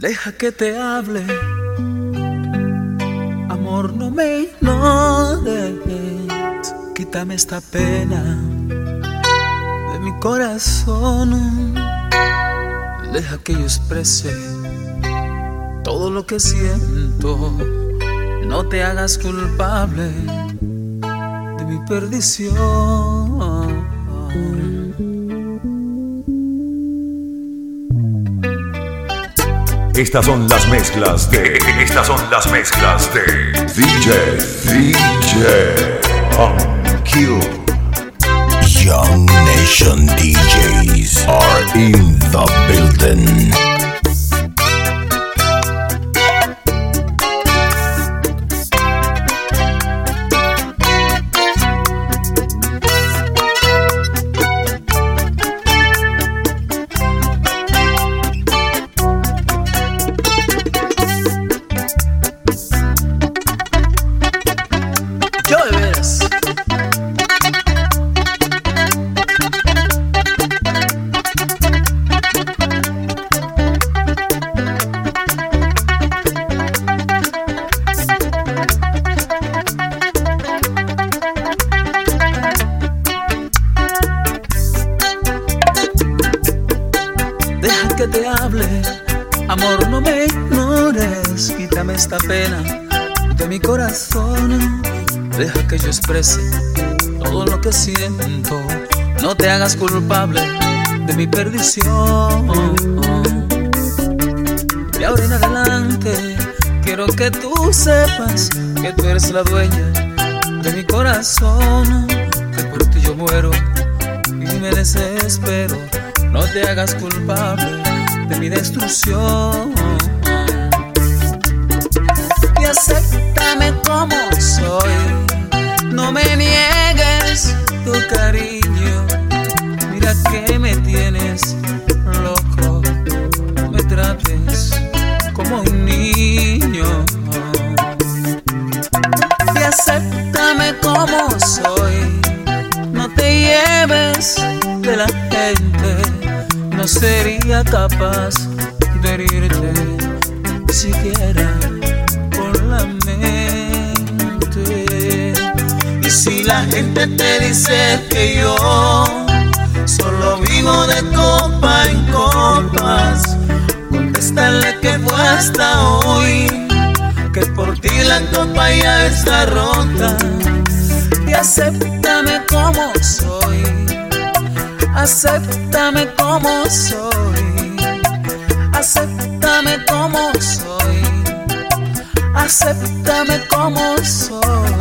Deja que te hable, amor, no me ignores. Quítame esta pena de mi corazón. Deja que yo exprese todo lo que siento. No te hagas culpable de mi perdición. Estas son las mezclas de. Estas son las mezclas de. DJ. DJ. Kill. Young Nation DJs are in the building. No te hagas culpable de mi perdición. De ahora en adelante quiero que tú sepas que tú eres la dueña de mi corazón. Que por ti yo muero y me desespero. No te hagas culpable de mi destrucción acéptame como soy. No me niegues tu cariño. Mira que me tienes loco. Me trates como un niño. Y acéptame como soy. No te lleves de la gente. No sería capaz de herirte siquiera la mente. Y si la gente te dice que yo solo vivo de copa en copas, contéstale que fue hasta hoy, que por ti la copa ya está rota. Y acéptame como soy, acéptame como soy, acéptame como soy acéptame como soy.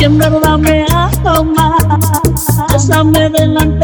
siempre dame algo más, bésame delante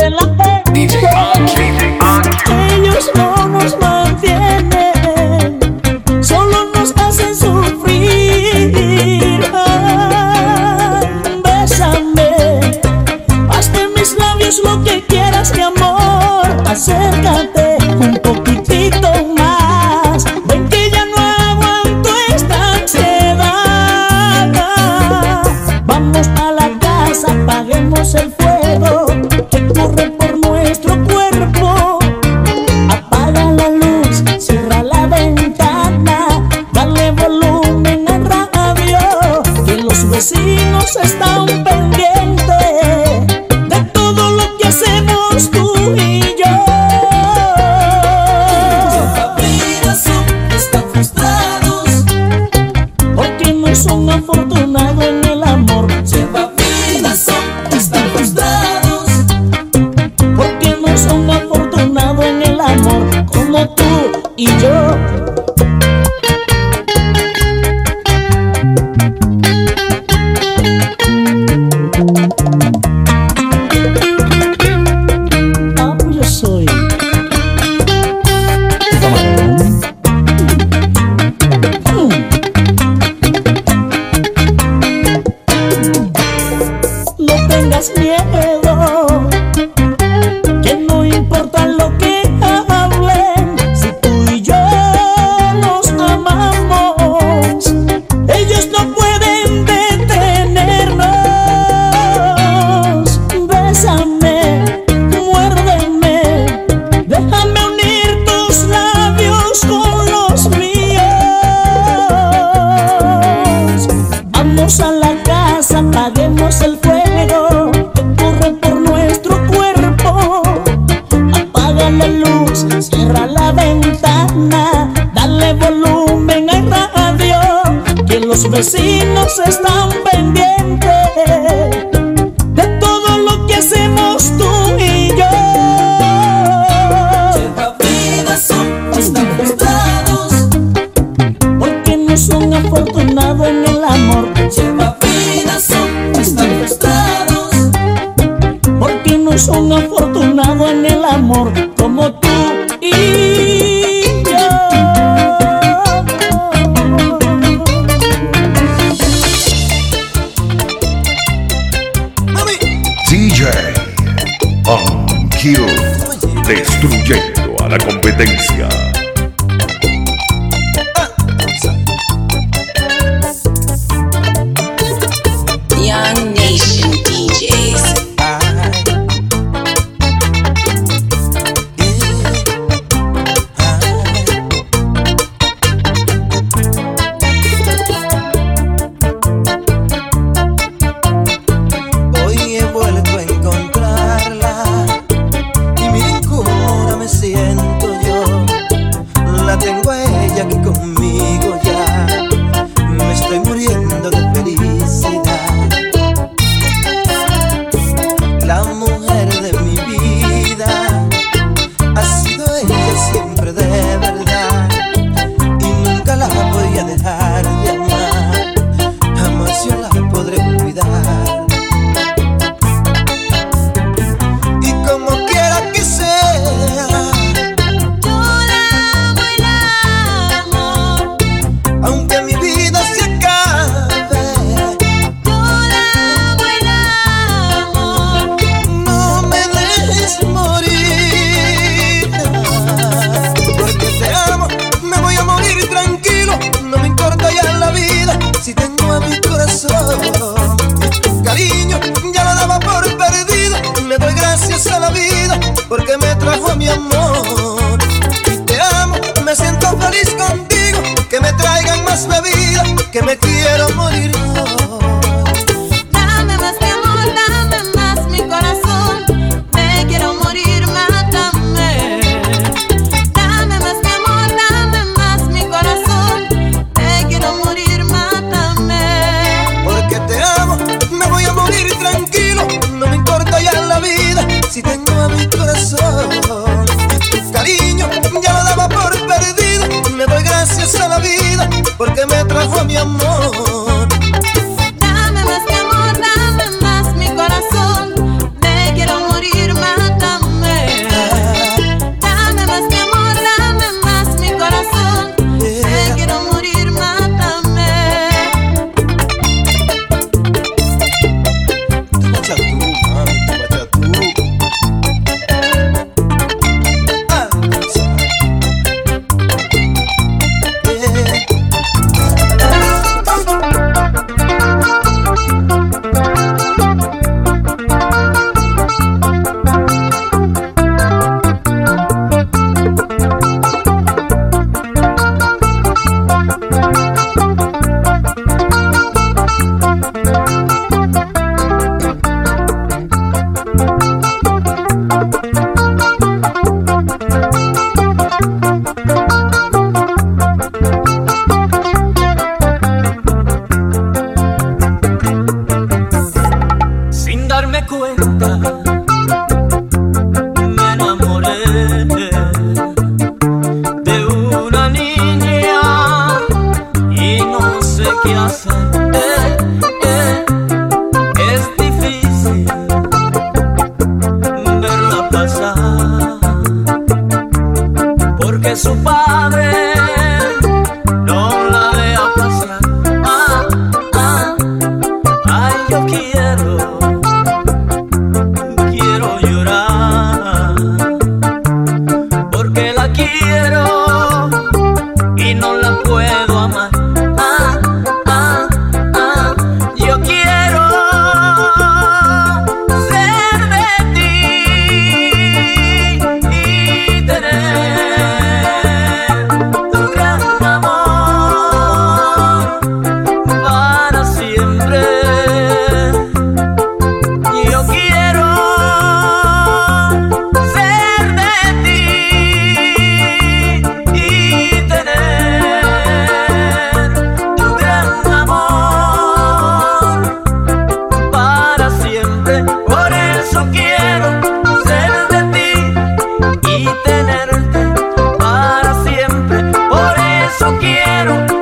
vecinos mi amor. Te amo, me siento feliz contigo. Que me traigan más bebida, que me quiten mi amor. quiero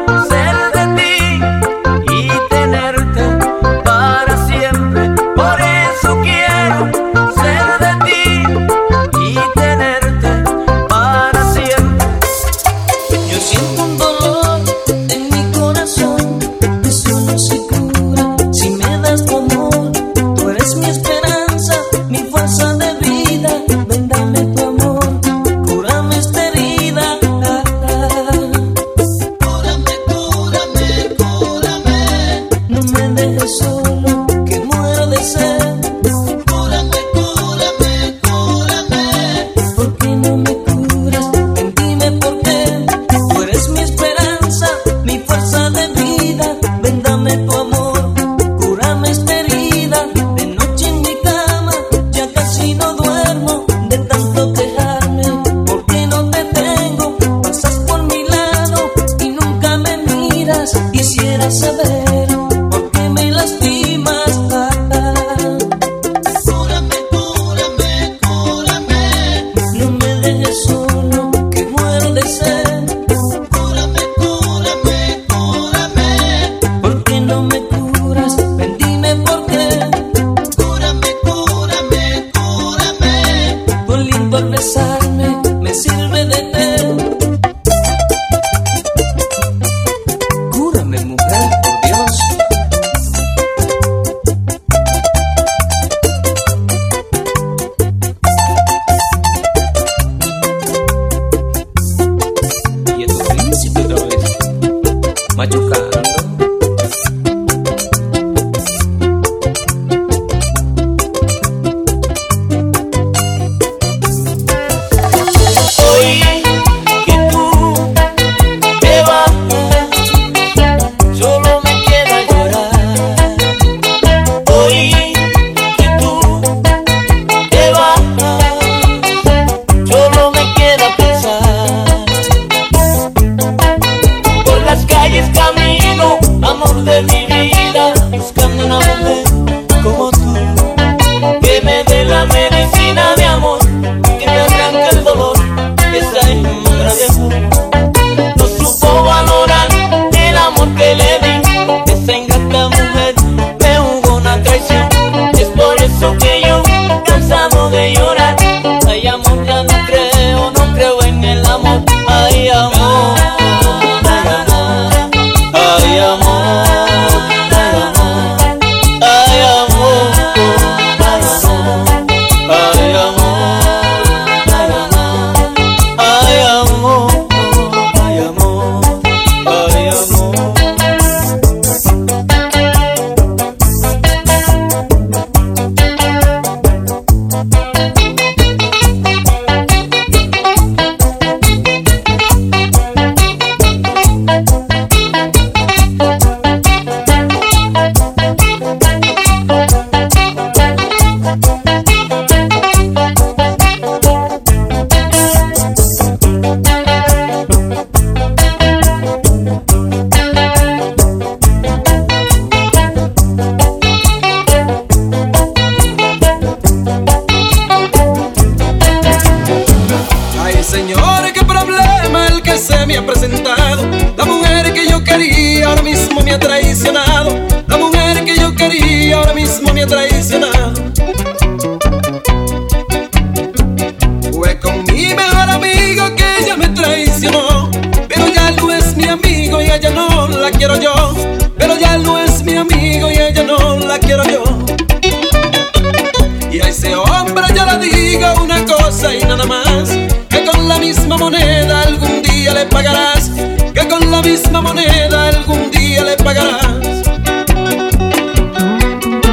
y nada más. Que con la misma moneda algún día le pagarás. Que con la misma moneda algún día le pagarás.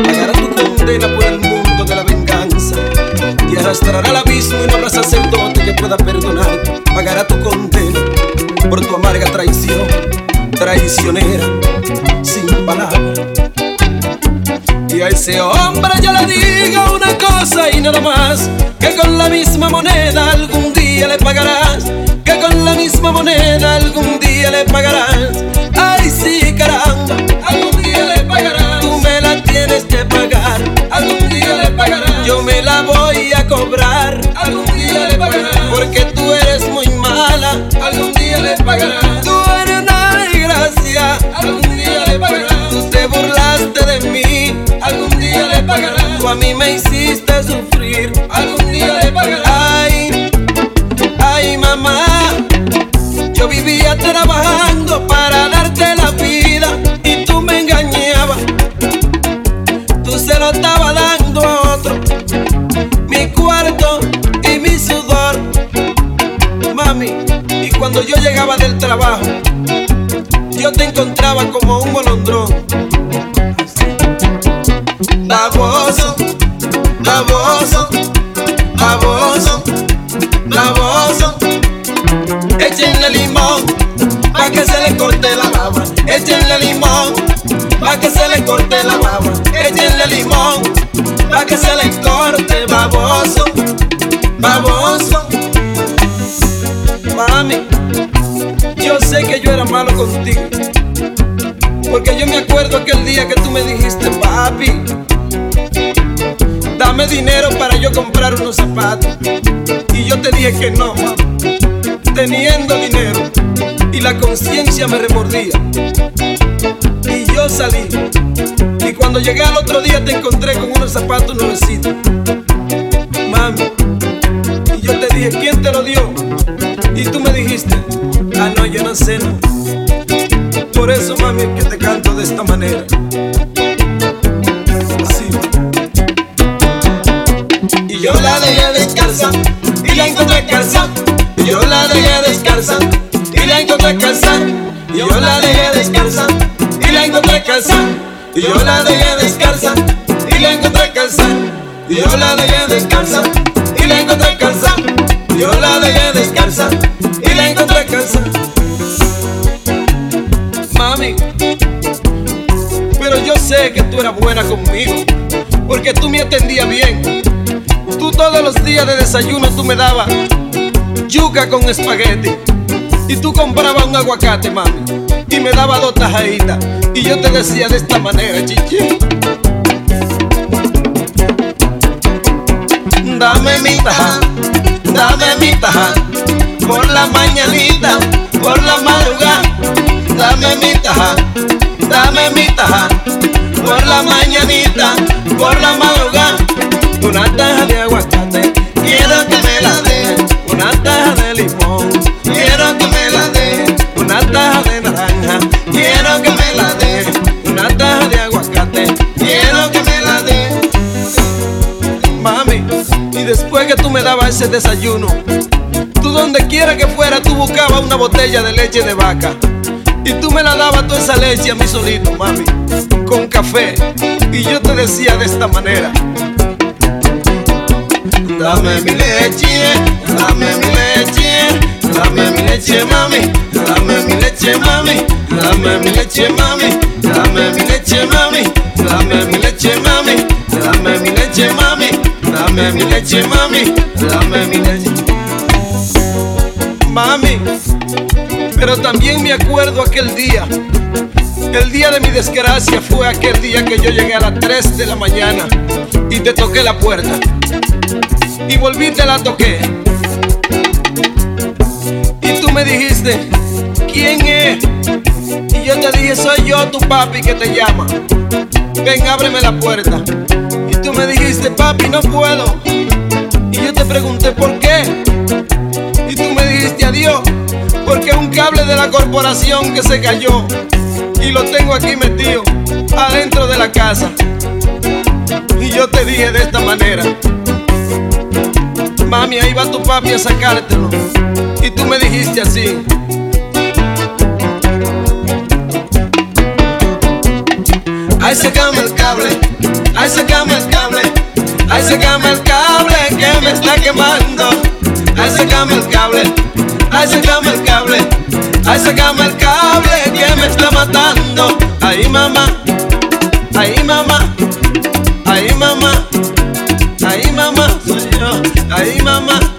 Pagará tu condena por el mundo de la venganza. Te arrastrará al abismo y no habrá sacerdote que pueda perdonar. Pagará tu condena por tu amarga traición. Traicionera, sin palabras. Y a ese hombre nada más Que con la misma moneda algún día le pagarás Que con la misma moneda algún día le pagarás. Ay sí caramba, algún día le pagarás. Tú me la tienes que pagar, algún día le pagarás. Yo me la voy a cobrar, algún día le pagarás. Porque tú eres muy mala, algún día le pagarás a mí me hiciste sufrir, algún día le pagarás. Ay, ay mamá, yo vivía trabajando para darte la vida y tú me engañabas. Tú se lo estabas dando a otro, mi cuarto y mi sudor. Mami, y cuando yo llegaba del trabajo, yo te encontraba como un molondrón. Baboso, baboso, limón pa' que se le corte la baba. Échenle limón pa' que se le corte la baba. Échenle limón pa' que se le corte baboso, baboso. Mami, yo sé que yo era malo contigo. Porque yo me acuerdo aquel día que tú me dijiste, papi, dame dinero para yo comprar unos zapatos. Y yo te dije que no, mami, teniendo dinero. Y la conciencia me remordía. Y yo salí. Y cuando llegué al otro día te encontré con unos zapatos nuevecitos. Mami, y yo te dije, ¿quién te lo dio? Y tú me dijiste, ah, no, yo no. Por eso, mami, que te canto de esta manera. Así. Y yo la dejé descalza y la encontré calza. Y la encontré calza. Y yo la dejé descalza y la encontré calza. Y yo la dejé descalza y la encontré calza. Y yo la dejé descalza y la encontré calza. Y yo la dejé descalza y la encontré calza. Mami, pero yo sé que tú eras buena conmigo, porque tú me atendías bien. Tú todos los días de desayuno tú me dabas yuca con espagueti. Y tú comprabas un aguacate, mami, y me dabas dos tajaditas. Y yo te decía de esta manera, chichi. Dame mi taja, dame mi taja, por la mañanita, por la madrugada. Dame mi taja, dame mi taja, por la mañanita, por la madrugada. Una taja de aguacate, que tú me dabas ese desayuno, tú donde quiera que fuera, tú buscabas una botella de leche de vaca. Y tú me la dabas toda esa leche a mí solito, mami, con café. Y yo te decía de esta manera. Dame mi leche, dame mi leche, dame mi leche, mami, dame mi leche, mami, dame mi leche, mami, dame mi leche, mami, dame mi leche, mami, dame mi leche, mami, dame mi leche, mami, dame mi leche. Mami, pero también me acuerdo aquel día. El día de mi desgracia fue aquel día que yo llegué a las 3 de la mañana y te toqué la puerta. Y volví te la toqué. Y tú me dijiste, ¿quién es? Y yo te dije, soy yo, tu papi, que te llama. Ven, ábreme la puerta. Me dijiste, papi, no puedo. Y yo te pregunté, ¿por qué? Y tú me dijiste, adiós, Porque un cable de la corporación que se cayó y lo tengo aquí metido adentro de la casa. Y yo te dije de esta manera, mami, ahí va tu papi a sacártelo. Y tú me dijiste así. Ahí se cama el cable, ahí se cama el cable, ahí se cama el cable que me está quemando. Ahí se cama el cable, ahí se cama el cable, ahí se cama el cable que me está matando. Ahí mamá, ahí mamá, ahí mamá, ahí mamá, soy yo, ahí mamá.